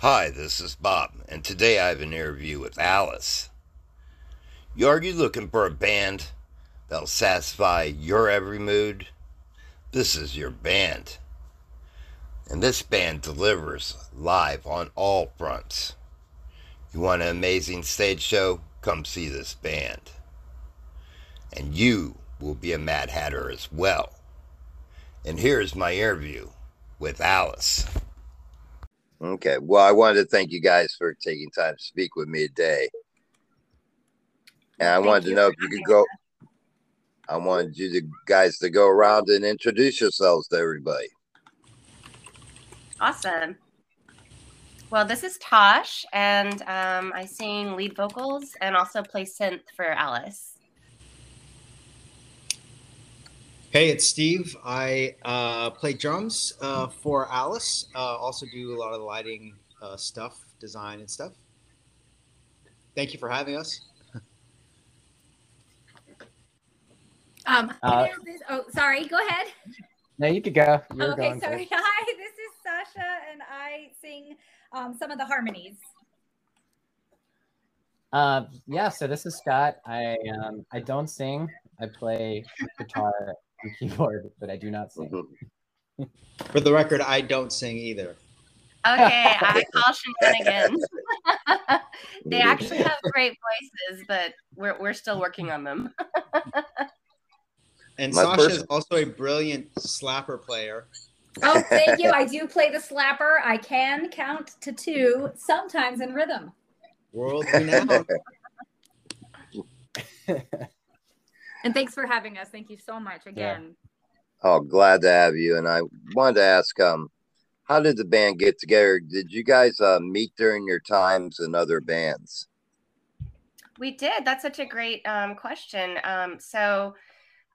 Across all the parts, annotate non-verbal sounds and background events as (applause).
Hi, this is Bob, and today I have an interview with Alice. You are you looking for a band that'll satisfy your every mood? This is your band. And this band delivers live on all fronts. You want an amazing stage show? Come see this band. And you will be a Mad Hatter as well. And here's my interview with Alice. Okay. Well, I wanted to thank you guys for taking time to speak with me today. And I Thank wanted to know if you could go. I wanted you to, guys to go around and introduce yourselves to everybody. Awesome. Well, this is Tosh, and um, I sing lead vocals and also play synth for Alice. Hey, it's Steve. I uh, play drums uh, for Alice. Uh, also do a lot of lighting uh, stuff, design and stuff. Thank you for having us. (laughs) Um, Uh, this- oh, sorry. Go ahead. No, you could go. You're okay, going sorry. first. (laughs) Hi, this is Sasha, and I sing um, some of the harmonies. Uh, yeah, so this is Scott. I um, I don't sing. I play guitar and keyboard, but I do not sing. Mhm. (laughs) For the record, I don't sing either. Okay, (laughs) I call shenanigans. (laughs) they actually have great voices, but we're, we're still working on them. And My Sasha is also a brilliant slapper player. Oh, thank you. I do play the slapper. I can count to two, sometimes in rhythm. World renowned. And thanks for having us. Thank you so much again. Oh, glad to have you. And I wanted to ask, um, how did the band get together? Did you guys uh, meet during your times in other bands? We did. That's such a great um, question. Um, so,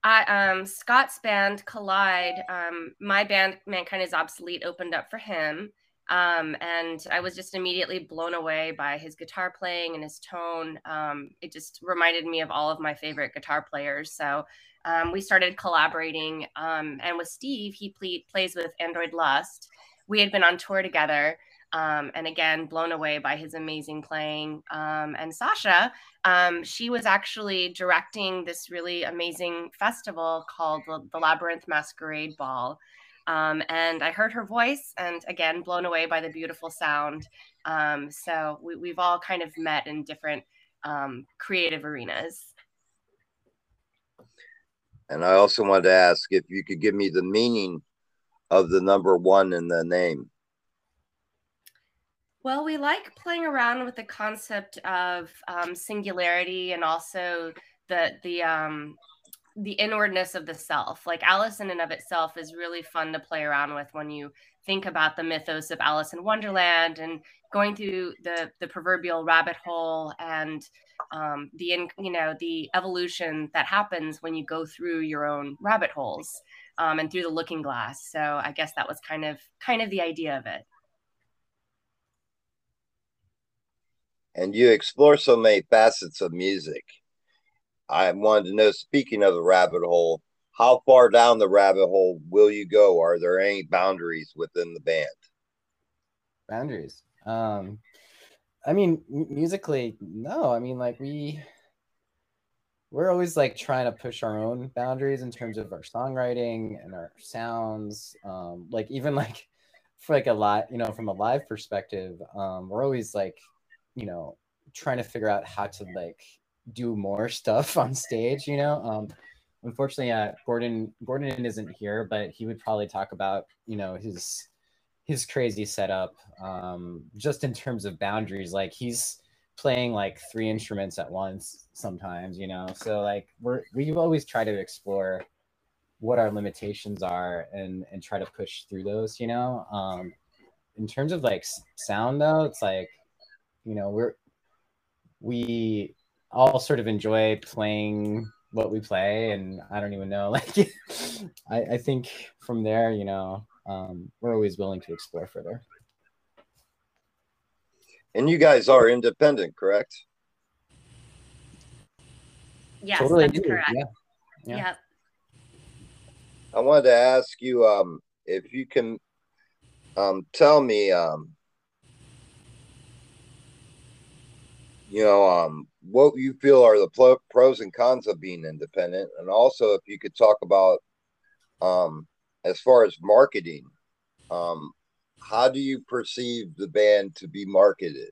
I, um, Scott's band Collide, um, my band Mankind is Obsolete opened up for him. Um, and I was just immediately blown away by his guitar playing and his tone. Um, it just reminded me of all of my favorite guitar players. So um, we started collaborating. Um, and with Steve, he ple- plays with Android Lust. We had been on tour together. Um, and again, blown away by his amazing playing. Um, and Sasha, she was actually directing this really amazing festival called the, the Labyrinth Masquerade Ball. Um, and I heard her voice, and again, blown away by the beautiful sound. Um, so we, we've all kind of met in different um, creative arenas. And I also wanted to ask if you could give me the meaning of the number one in the name. Well, we like playing around with the concept of um, singularity and also the the um, the inwardness of the self. Like Alice in and of itself is really fun to play around with when you think about the mythos of Alice in Wonderland and going through the the proverbial rabbit hole and um, the in, you know the evolution that happens when you go through your own rabbit holes um, and through the looking glass. So I guess that was kind of kind of the idea of it. And you explore so many facets of music. I wanted to know, speaking of the rabbit hole, how far down the rabbit hole will you go? Are there any boundaries within the band? Boundaries. Um, I mean, m- musically, no. I mean, like we we're always like trying to push our own boundaries in terms of our songwriting and our sounds. Um, like even like for like a lot, you know, from a live perspective, um, we're always like, you know, trying to figure out how to like do more stuff (laughs) on stage. You know, um, unfortunately, uh, Gordon Gordon isn't here, but he would probably talk about you know his his crazy setup um, just in terms of boundaries. Like he's playing like three instruments at once sometimes, you know. So like we're we always try to explore what our limitations are and and try to push through those, you know. Um, in terms of like sound though, it's like you know we're we all sort of enjoy playing what we play and i don't even know (laughs) like I, I think from there you know um, we're always willing to explore further And you guys are independent, correct? Yes, totally that's do, correct. yeah. Yeah. Yep. I wanted to ask you um, if you can um, tell me um, you know, um, what you feel are the pros and cons of being independent, and also if you could talk about, um, as far as marketing, um, how do you perceive the band to be marketed?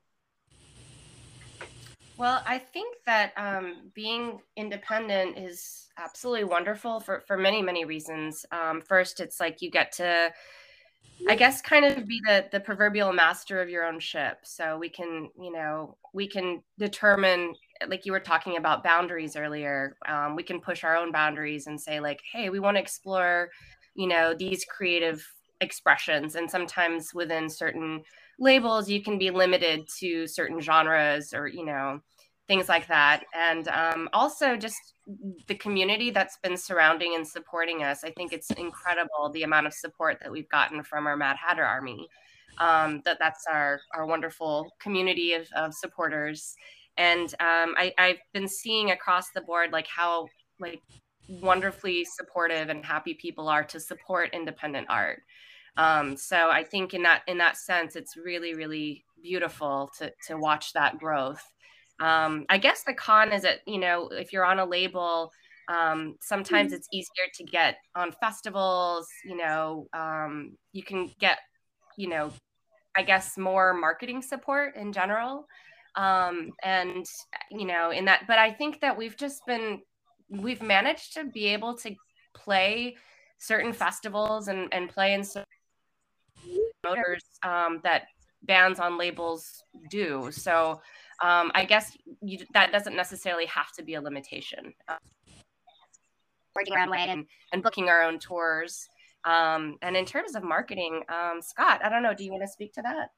Well, I think that um, being independent is absolutely wonderful for, for many, many reasons. Um, first, it's like you get to, I guess, kind of be the, the proverbial master of your own ship. So we can, you know, we can determine, like you were talking about boundaries earlier, um, we can push our own boundaries and say, like, hey, we want to explore, you know, these creative expressions. And sometimes within certain labels you can be limited to certain genres or you know things like that. And um, also just the community that's been surrounding and supporting us i think it's incredible the amount of support that we've gotten from our mad hatter army. Um, that that's our our wonderful community of, of supporters. And um, I, i've been seeing across the board like how like wonderfully supportive and happy people are to support independent art. Um, so I think in that in that sense, it's really really beautiful to to watch that growth. Um, I guess the con is that you know if you're on a label, um, sometimes mm-hmm. it's easier to get on festivals. You know, um, you can get you know, I guess more marketing support in general. Um, and you know, in that, but I think that we've just been we've managed to be able to play certain festivals and and play in promoters um, that bands on labels do. So um, I guess you, that doesn't necessarily have to be a limitation. Um, working around and, and booking our own tours. Um, and in terms of marketing, um, Scott, I don't know, do you want to speak to that?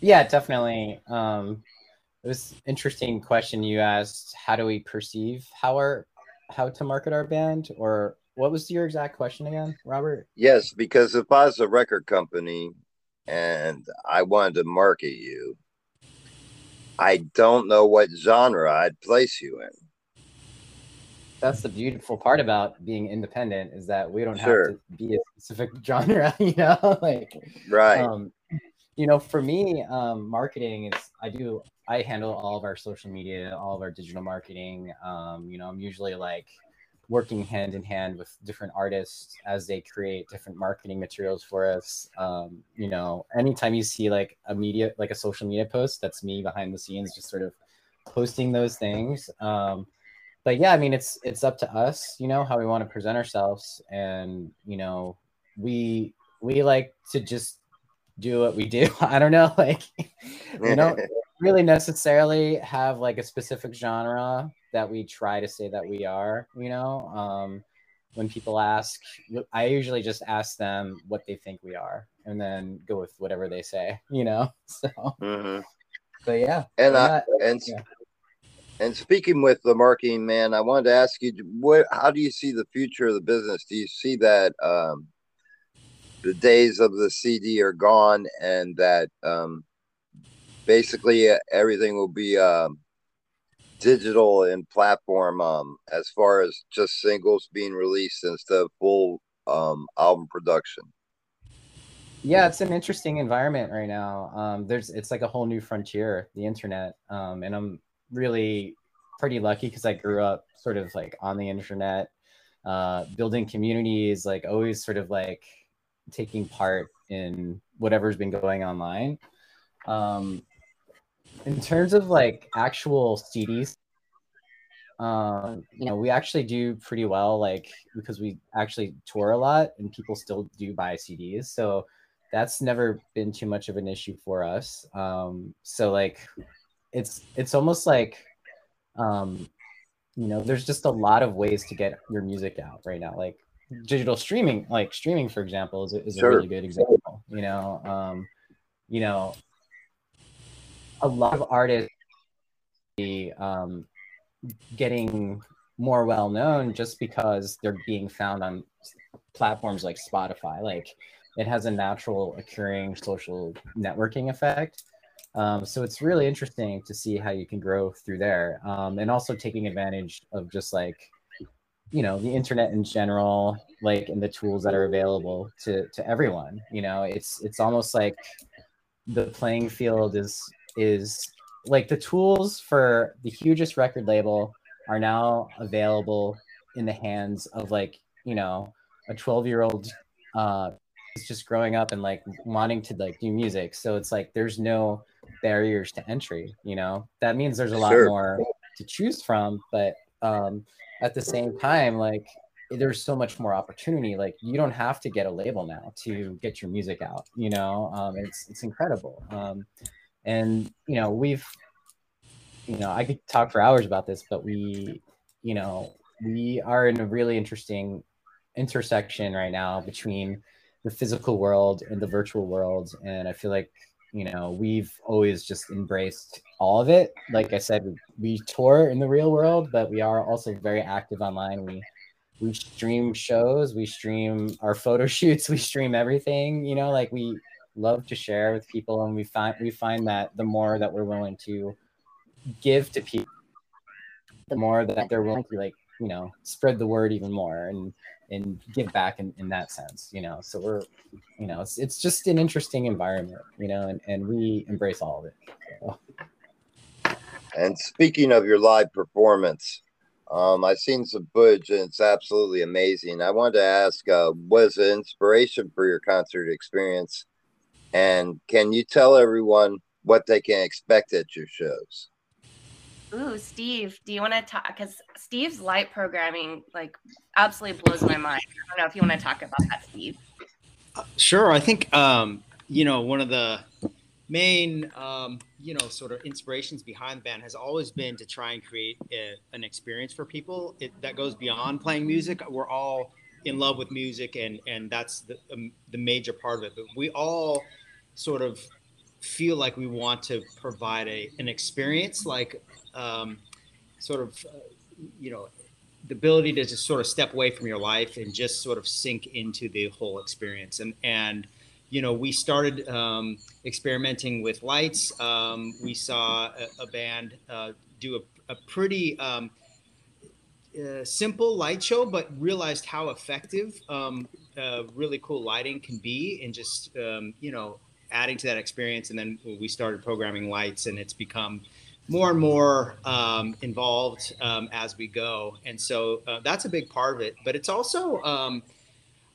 Yeah, definitely. Um, it was interesting question you asked. How do we perceive how our how to market our band, or what was your exact question again, Robert? Yes, because if I was a record company and I wanted to market you, I don't know what genre I'd place you in. That's the beautiful part about being independent is that we don't sure. have to be a specific (laughs) genre, (laughs) you know, (laughs) like right. Um, you know, for me, um, marketing is I do I handle all of our social media, all of our digital marketing. Um, you know, I'm usually like working hand in hand with different artists as they create different marketing materials for us. Um, you know, anytime you see like a media, like a social media post, that's me behind the scenes, just sort of posting those things. Um, but yeah, I mean, it's it's up to us, you know, how we want to present ourselves, and you know, we we like to just do what we do. (laughs) I don't know, (laughs) like you don't really necessarily have like a specific genre that we try to say that we are, you know. Um, when people ask, I usually just ask them what they think we are and then go with whatever they say, you know. (laughs) So, mm-hmm. but yeah. And I, and, yeah. and speaking with the marketing man, I wanted to ask you, what, how do you see the future of the business? Do you see that um, the days of the CD are gone and that um, basically everything will be um, digital and platform um as far as just singles being released instead of full um album production. Yeah it's an interesting environment right now. Um there's it's like a whole new frontier the internet. Um and i'm really pretty lucky because i grew up sort of like on the internet uh building communities like always sort of like taking part in whatever's been going online. Um in terms of like actual CDs, um, you know, we actually do pretty well, like because we actually tour a lot and people still do buy CDs. So that's never been too much of an issue for us. Um, so like it's it's almost like um, you know, there's just a lot of ways to get your music out right now. Like digital streaming, like streaming, for example, is, is sure. a really good example. You know, um, you know, a lot of artists um, getting more well known just because they're being found on platforms like Spotify. Like it has a natural occurring social networking effect. Um, so it's really interesting to see how you can grow through there, um, and also taking advantage of just like you know the internet in general, like and the tools that are available to to everyone. You know, it's it's almost like the playing field is is like the tools for the hugest record label are now available in the hands of like you know a 12 year old uh is just growing up and like wanting to like do music. So it's like there's no barriers to entry you know? That means there's a lot Sure. more to choose from but um at the same time like there's so much more opportunity. Like you don't have to get a label now to get your music out you know? Um it's it's incredible. Um and you know we've you know i could talk for hours about this but we you know we are in a really interesting intersection right now between the physical world and the virtual world. And i feel like you know we've always just embraced all of it. Like i said we, tour in the real world but we are also very active online. We we stream shows we stream our photo (laughs) shoots we stream everything you know like we love to share with people and we find we find that the more that we're willing to give to people the more that they're willing to like you know spread the word even more and and give back in, in that sense you know so we're you know it's, it's just an interesting environment you know and, and we embrace all of it And speaking of your live performance, um, I've seen some footage and it's absolutely amazing. I wanted to ask, uh, was the inspiration for your concert experience? And can you tell everyone what they can expect at your shows? Ooh, Steve, do you want to talk? Because Steve's light programming like absolutely blows my mind. I don't know if you want to talk about that, Steve. Sure. I think um, you know one of the main um, you know sort of inspirations behind the band has always been to try and create a, an experience for people it, that goes beyond playing music. We're all in love with music, and and that's the um, the major part of it. But we all sort of feel like we want to provide a an experience like um, sort of uh, you know the ability to just sort of step away from your life and just sort of sink into the whole experience. And and you know we started um, experimenting with lights. Um, we saw a, a band uh, do a, a pretty um, uh, simple light show but realized how effective um, uh, really cool lighting can be and just um, you know adding to that experience and then we started programming lights and it's become more and more um, involved um, as we go. And so uh, that's a big part of it. But it's also, um,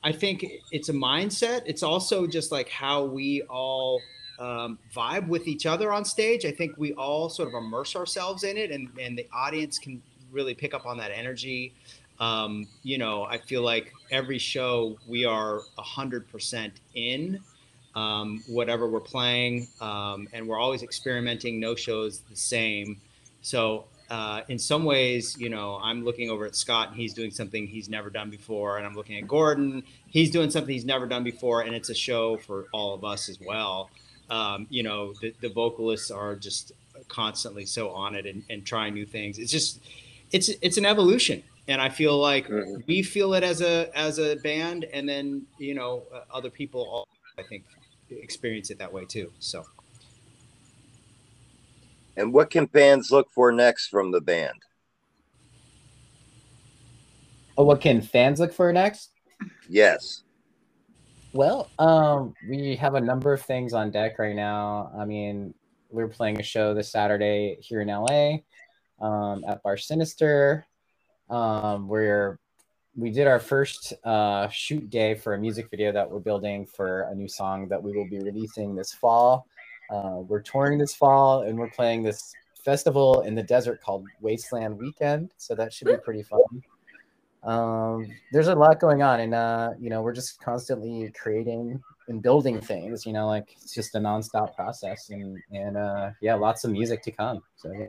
I think it's a mindset. It's also just like how we all um, vibe with each other on stage. I think we all sort of immerse ourselves in it, and, and the audience can really pick up on that energy. Um, you know, I feel like every show we are 100% in um, whatever we're playing, um, and we're always experimenting. No shows the same. So uh, in some ways, you know, I'm looking over at Scott, and he's doing something he's never done before, and I'm looking at Gordon, he's doing something he's never done before, and it's a show for all of us as well. Um, you know, the, the vocalists are just constantly so on it and, and trying new things. It's just, it's it's an evolution, and I feel like Mhm. we feel it as a as a band, and then you know, uh, other people, all, I think, experience it that way too. So. And what can fans look for next from the band? oh what can fans look for next Yes. Well, um, we have a number of things on deck right now. I mean, we're playing a show this Saturday here in LA um, at Bar Sinister. Um, we're we did our first uh, shoot day for a music video that we're building for a new song that we will be releasing this fall. Uh, we're touring this fall and we're playing this festival in the desert called Wasteland Weekend, so that should be pretty fun um, there's a lot going on and uh, you know we're just constantly creating and building things you know like it's just a nonstop process and and uh, yeah lots of music to come so yeah.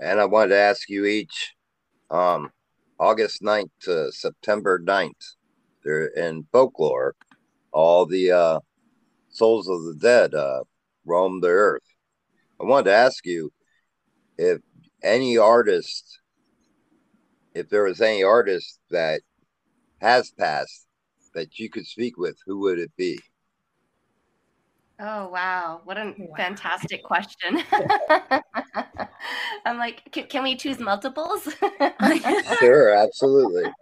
And I wanted to ask you each um, August 9th to September 9th, they're in folklore, all the uh, souls of the dead uh, roam the earth. I wanted to ask you if any artist, if there was any artist that has passed that you could speak with, who would it be? Oh wow, what a Wow. fantastic question. (laughs) I'm like, can, can we choose multiples? (laughs) Sure, absolutely.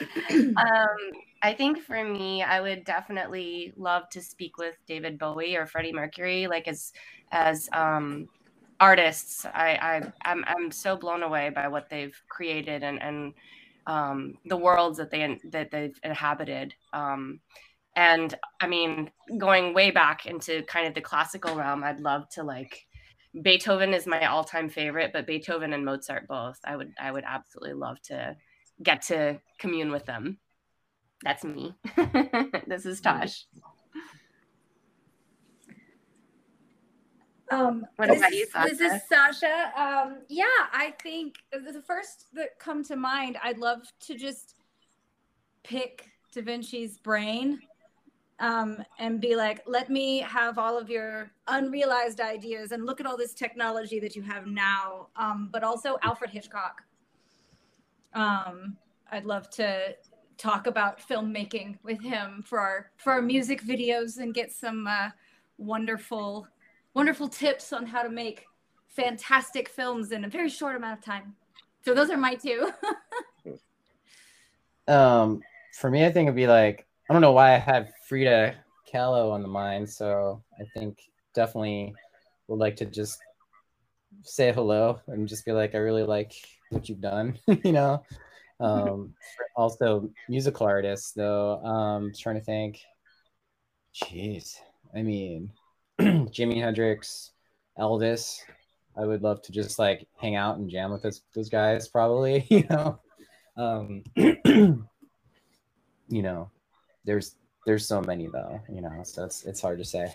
(laughs) um, I think for me, I would definitely love to speak with David Bowie or Freddie Mercury, like as as um, artists. I, I I'm I'm so blown away by what they've created and and um, the worlds that they that they've inhabited. Um, and I mean, going way back into kind of the classical realm, I'd love to like Beethoven is my all-time favorite, but Beethoven and Mozart both. I would I would absolutely love to get to commune with them. That's me. (laughs) this is Tosh. Um, what this, about you, Sasha? This is Sasha. Um, yeah, I think the first that come to mind, I'd love to just pick Da Vinci's brain um, and be like, let me have all of your unrealized ideas and look at all this technology that you have now. Um, but also Alfred Hitchcock. Um, I'd love to talk about filmmaking with him for our for our music videos and get some uh, wonderful wonderful tips on how to make fantastic films in a very short amount of time. So those are my two. (laughs) um, for me, I think it'd be like I don't know why I had Frida Kahlo on the mind, so I think definitely would like to just say hello and just be like, I really like what you've done, (laughs) you know. Um, (laughs) also musical artists though. Um, trying to think. Jeez, I mean, (clears throat) Jimi Hendrix, Elvis. I would love to just like hang out and jam with those those guys, probably. (laughs) You know, um, (clears throat) you know, there's there's so many though. You know, so it's it's hard to say.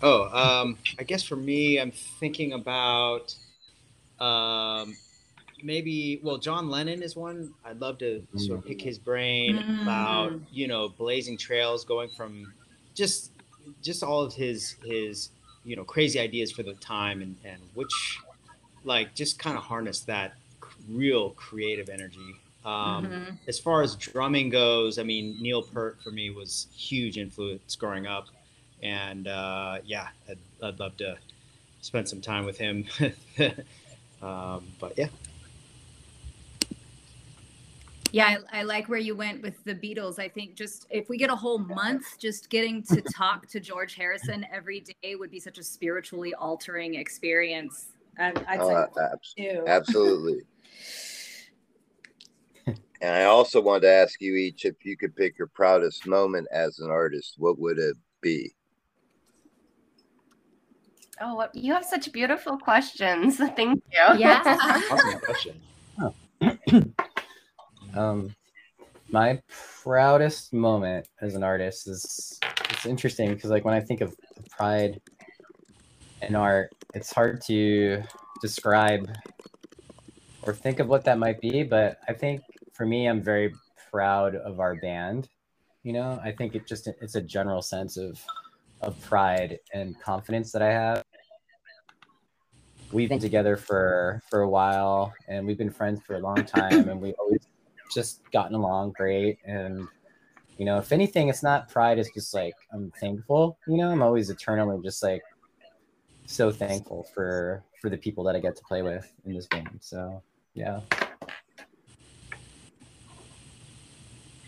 Oh, um, I guess for me, I'm thinking about um, maybe well john lennon is one i'd love to sort of pick his brain mm. about you know blazing trails going from just just all of his his you know crazy ideas for the time and and which like just kind of harness that real creative energy um, mm-hmm. as far as drumming goes i mean neil peart for me was huge influence growing up and uh, yeah I'd, I'd love to spend some time with him (laughs) um, but yeah yeah, I, I, like where you went with the Beatles. I think just if we get a whole month, just getting to talk to George Harrison every day would be such a spiritually altering experience. I'd, I'd oh, ab- (laughs) absolutely. and I also wanted to ask you each if you could pick your proudest moment as an artist, what would it be? Oh, you have such beautiful questions. (laughs) Thank you. Yeah. awesome (laughs) question. Um, my proudest moment as an artist is it's interesting because like when I think of pride in art, it's hard to describe or think of what that might be. But I think for me, I'm very proud of our band. You know, I think it just it's a general sense of of pride and confidence that I have. We've been together for for a while, and we've been friends for a long time, and we always just gotten along great. And, you know, if anything, it's not pride, it's just like I'm thankful. You know, I'm always eternally just like so thankful for for the people that I get to play with in this band. So yeah.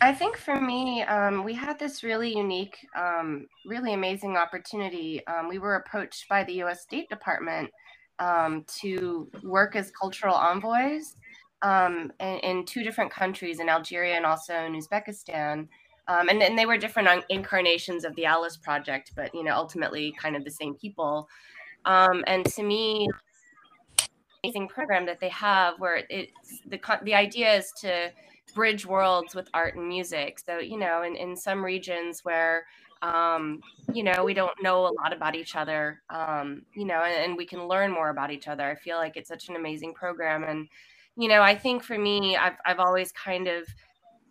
I think for me, um, we had this really unique, um, really amazing opportunity. Um, we were approached by the U.S. State Department um, to work as cultural envoys um, in, in, two different countries, in Algeria and also in Uzbekistan. Um, and, and they were different incarnations of the Alice Project, but you know, ultimately kind of the same people. Um, and to me, amazing program that they have where it's the the idea is to bridge worlds with art and music. So you know, in in some regions where um, you know we don't know a lot about each other, um, you know, and, and we can learn more about each other. I feel like it's such an amazing program and you know, I think for me, I've I've always kind of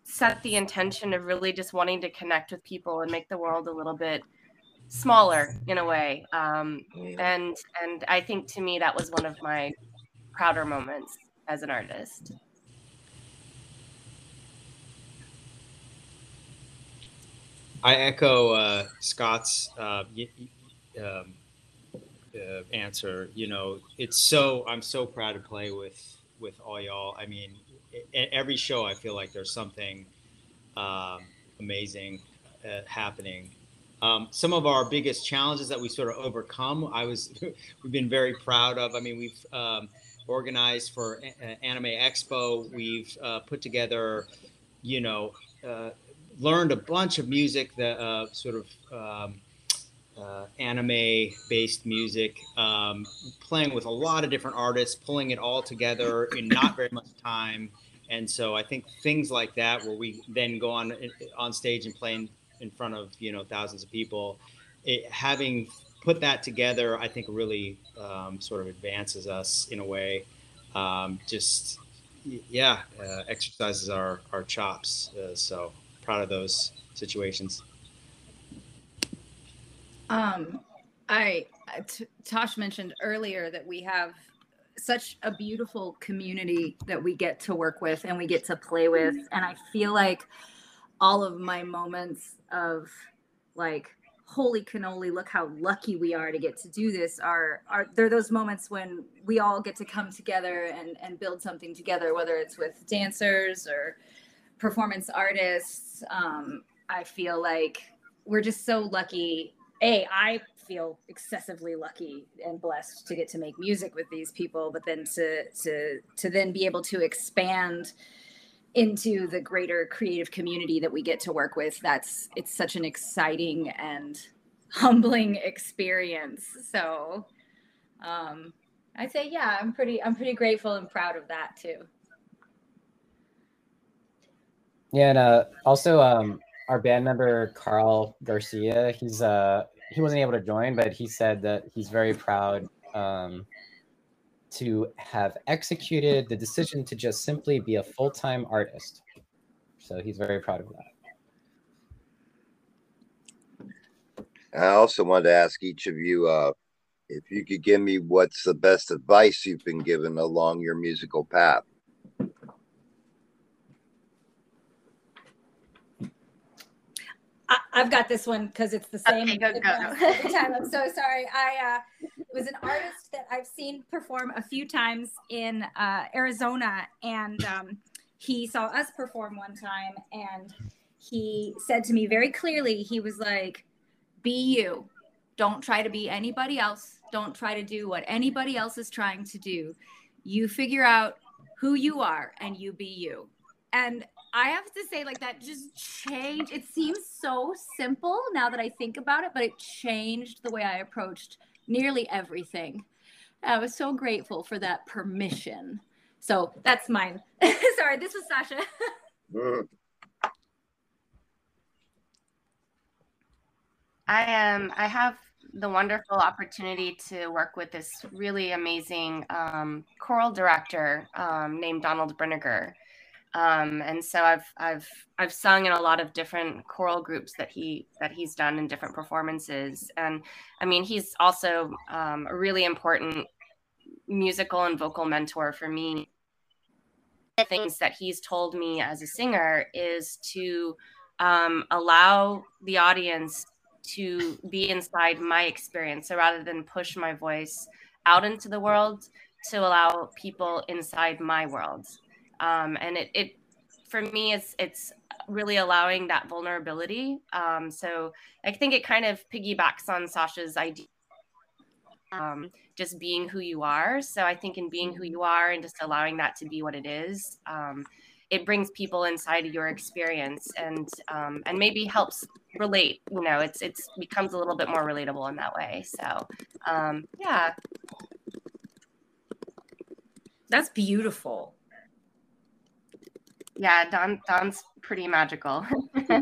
set the intention of really just wanting to connect with people and make the world a little bit smaller in a way. Um, and and I think to me that was one of my prouder moments as an artist. I echo uh, Scott's uh, um, uh, answer. You know, it's so I'm so proud to play with with all y'all. I mean, every show I feel like there's something um, amazing uh, happening. Um, some of our biggest challenges that we sort of overcome, I was, (laughs) we've been very proud of. I mean, we've um, organized for a- Anime Expo. We've uh, put together, you know, uh, learned a bunch of music that uh, sort of um, uh, anime based music, um, playing with a lot of different artists, pulling it all together in not very much time. And so I think things like that, where we then go on on stage and play in, front of you know thousands of people, it, having put that together, I think really um, sort of advances us in a way. Um, just yeah, uh, exercises our our chops. Uh, so proud of those situations. Um, I T- Tosh mentioned earlier that we have such a beautiful community that we get to work with and we get to play with, and I feel like all of my moments of like holy cannoli look how lucky we are to get to do this are are there those moments when we all get to come together and and build something together whether it's with dancers or performance artists. Um, i feel like we're just so lucky. A i feel excessively lucky and blessed to get to make music with these people but then to to to then be able to expand into the greater creative community that we get to work with. That's it's such an exciting and (laughs) humbling experience. So um i'd say yeah i'm pretty i'm pretty grateful and proud of that too. Yeah and uh also um our band member Carl Garcia, he's uh he wasn't able to join, but he said that he's very proud um, to have executed the decision to just simply be a full time artist. So he's very proud of that. I also wanted to ask each of you uh, if you could give me what's the best advice you've been given along your musical path. I, have got this one because it's the same okay, go, go. every (laughs) time. I'm so sorry. I uh, was an artist that I've seen perform a few times in uh, Arizona, and um, he saw us perform one time, and he said to me very clearly, he was like, "Be you. Don't try to be anybody else. Don't try to do what anybody else is trying to do. You figure out who you are, and you be you." And I have to say, like that just changed. It seems so simple now that I think about it, but it changed the way I approached nearly everything. I was so grateful for that permission. So that's mine. (laughs) Sorry, this was Sasha. I am. Um, I have the wonderful opportunity to work with this really amazing um, choral director um, named Donald Brinegar um, and so I've I've I've sung in a lot of different choral groups that he that he's done in different performances, and I mean he's also um, a really important musical and vocal mentor for me. The things that he's told me as a singer is to um, allow the audience to be inside my experience, so rather than push my voice out into the world, to allow people inside my world um, and it, it for me it's it's really allowing that vulnerability. Um, so i think it kind of piggybacks on sasha's idea um, just being who you are. So i think in being who you are and just allowing that to be what it is um, it brings people inside of your experience and um, and maybe helps relate you know it's it's becomes a little bit more relatable in that way. So um, yeah. That's beautiful yeah, Don Don's pretty magical. (laughs)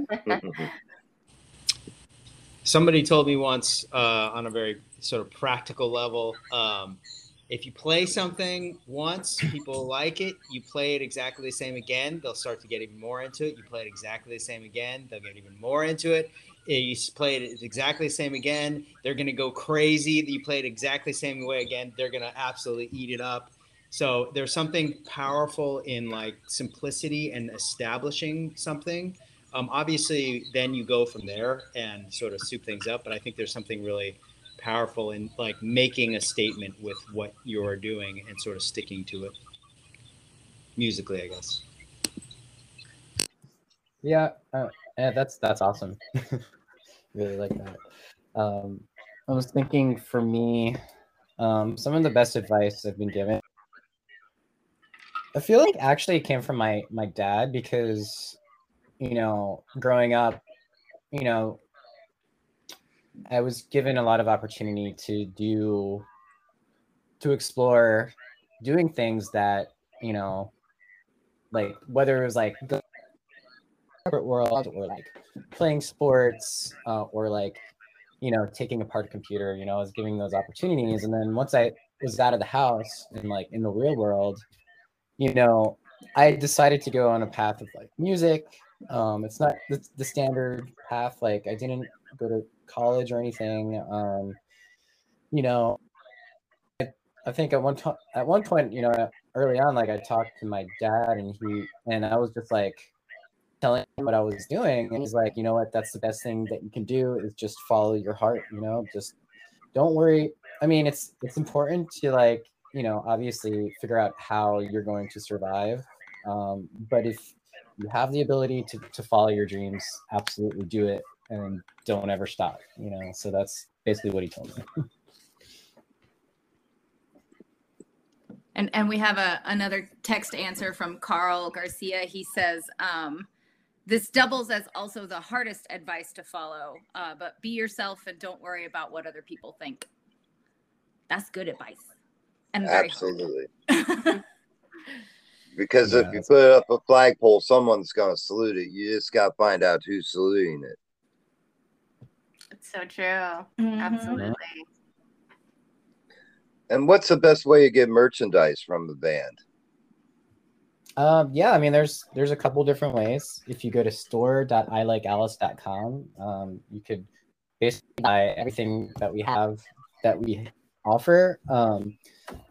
Somebody told me once uh, on a very sort of practical level, um, if you play something once, people (laughs) like it. You play it exactly the same again, they'll start to get even more into it. You play it exactly the same again, they'll get even more into it. You play it exactly the same again, they're going to go crazy. You play it exactly the same way again, they're going to absolutely eat it up. So there's something powerful in like simplicity and establishing something. Um, obviously, then you go from there and sort of soup things up. But I think there's something really powerful in like making a statement with what you're doing and sort of sticking to it. musically, I guess. Yeah, uh, yeah, that's that's awesome. (laughs) really like that. Um, I was thinking for me, um, some of the best advice I've been given. I feel like actually it came from my my dad because, you know, growing up, you know, I was given a lot of opportunity to do, to explore, doing things that you know, like whether it was like the corporate world or like playing sports uh, or like you know taking apart a computer you know i was giving those opportunities. And then once i was out of the house and like in the real world you know i decided to go on a path of like music um it's not the, the standard path like i didn't go to college or anything um you know I, I think at one time at one point you know early on like i talked to my dad and he and i was just like telling him what I was doing. And he's like, you know what? That's the best thing that you can do is just follow your heart, you know, just don't worry. I mean, it's it's important to like, you know, obviously figure out how you're going to survive. Um, but if you have the ability to, to follow your dreams, absolutely do it and don't ever stop, you know. So that's basically what he told me. (laughs) And and we have a another text answer from Carl Garcia. He says, um, this doubles as also the hardest advice to follow uh, but be yourself and don't worry about what other people think that's good advice and absolutely. (laughs) Because yeah. if you put up a flagpole someone's going to salute it. You just got to find out who's saluting it. It's so true. Mm-hmm. absolutely. And what's the best way to get merchandise from the band? Um, yeah, I mean, there's there's a couple different ways. If you go to store.ilikealice.com, um, you could basically buy everything that we have that we offer. Um,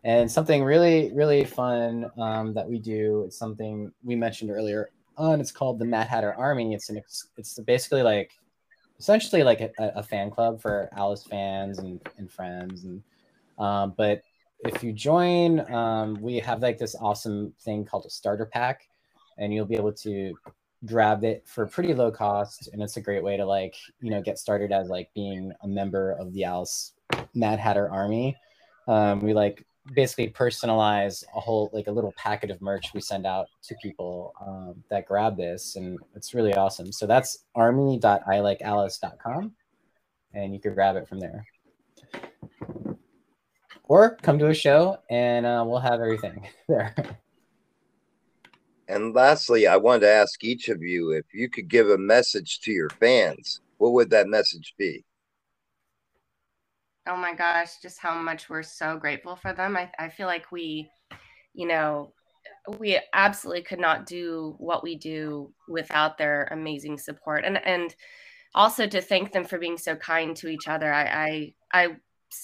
and something really really fun um, that we do. It's something we mentioned earlier on. It's called the Mad Hatter Army. It's an it's basically like essentially like a, a fan club for Alice fans and, and friends and um, but if you join, um, we have like this awesome thing called a starter pack, and you'll be able to grab it for pretty low cost, and it's a great way to like you know get started as like being a member of the Alice Mad Hatter Army. Um, we like basically personalize a whole like a little packet of merch we send out to people um, that grab this, and it's really awesome. So that's army.ilikealice.com, and you can grab it from there or come to a show and uh, we'll have everything (laughs) there. And lastly, I wanted to ask each of you if you could give a message to your fans, what would that message be? Oh my gosh, just how much we're so grateful for them. I, I feel like we, you know, we absolutely could not do what we do without their amazing support and and also to thank them for being so kind to each other. I I, I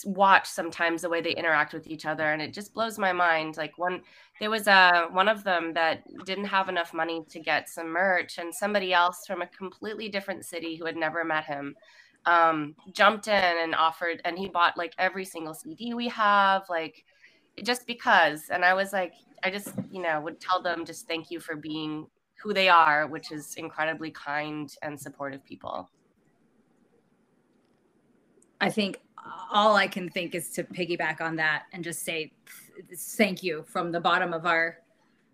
watch sometimes the way they interact with each other and it just blows my mind like one there was a uh, one of them that didn't have enough money to get some merch and somebody else from a completely different city who had never met him um, jumped in and offered and he bought like every single cd we have like just because. And i was like i just you know would tell them just thank you for being who they are which is incredibly kind and supportive people. I think all I can think is to piggyback on that and just say thank you from the bottom of our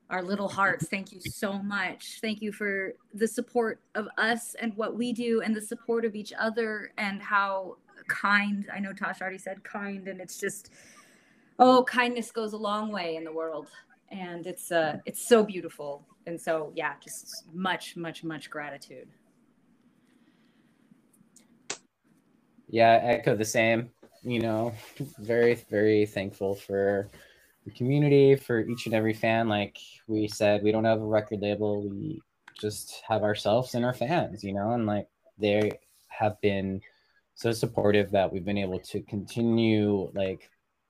our little hearts. Thank you so much. Thank you for the support of us and what we do and the support of each other and how kind. I know Tosh already said kind and it's just oh, kindness goes a long way in the world and it's uh it's so beautiful. And so yeah, just much much much gratitude. Yeah, echo the same you know, very, very thankful for the community, for each and every fan. Like we said, we don't have a record label. We just have ourselves and our fans, you know, and like they have been so supportive that we've been able to continue like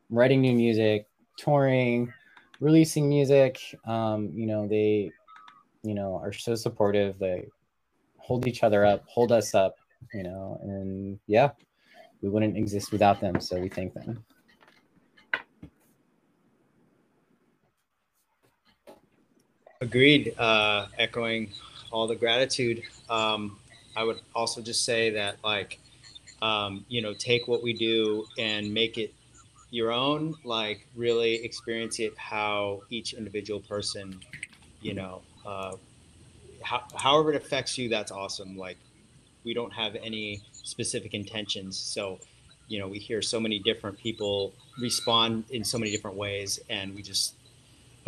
writing new music, touring, releasing music. Um, you know, they, you know, are so supportive. They hold each other up, hold us up, you know, and yeah, we wouldn't exist without them. So we thank them. Agreed. Uh, echoing all the gratitude. Um, I would also just say that, like, um, you know, take what we do and make it your own. Like, really experience it how each individual person, you know, uh, how, however it affects you. That's awesome. Like, we don't have any specific intentions. So, you know, we hear so many different people respond in so many different ways, and we just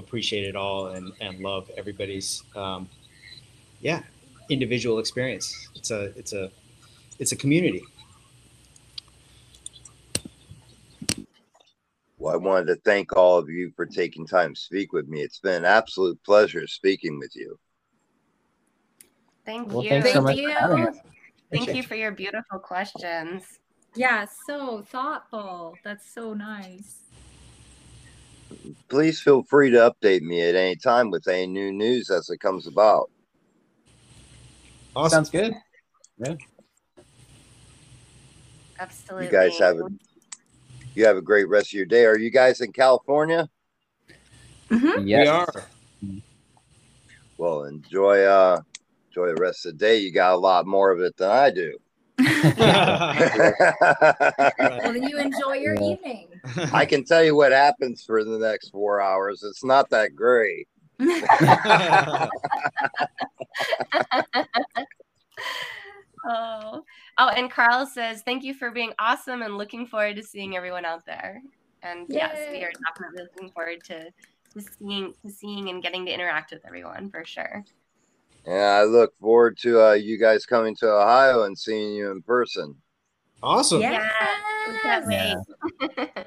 appreciate it all and, and love everybody's um, yeah individual experience it's a it's a it's a community Well, I wanted to thank all of you for taking time to speak with me. It's been an absolute pleasure speaking with you. Thank Well, you. thanks so Thank you. for having us. Thank Appreciate you for your beautiful questions. Yeah, so thoughtful. That's so nice. Please feel free to update me at any time with any new news as it comes about. awesome Sounds good. Yeah. Absolutely. You guys have a you have a great rest of your day. Are you guys in California? Mhm. Yes. we are Well, enjoy uh enjoy the rest of the day. You got a lot more of it than I do. Well, then you enjoy your Yeah. evening. I can tell you what happens for the next four hours. It's not that great. (laughs) Oh, oh, and Carl says, "Thank you for being awesome and looking forward to seeing everyone out there." And yes, we are definitely looking forward to, to seeing to seeing and getting to interact with everyone for sure. And I look forward to uh, you guys coming to Ohio and seeing you in person. awesome Yeah. We Yeah. (laughs)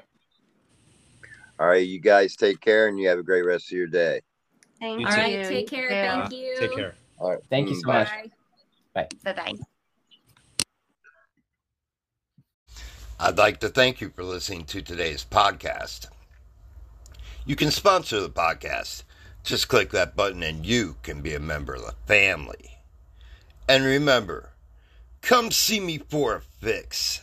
All right, you guys take care and you have a great rest of your day. Thank You you. All too. right, You take care. too. Thank you. take care All right. Thank you so bye. much. Bye. Bye bye. I'd like to thank you for listening to today's podcast. You can sponsor the podcast. Just click that button and you can be a member of the family. And remember, come see me for a fix.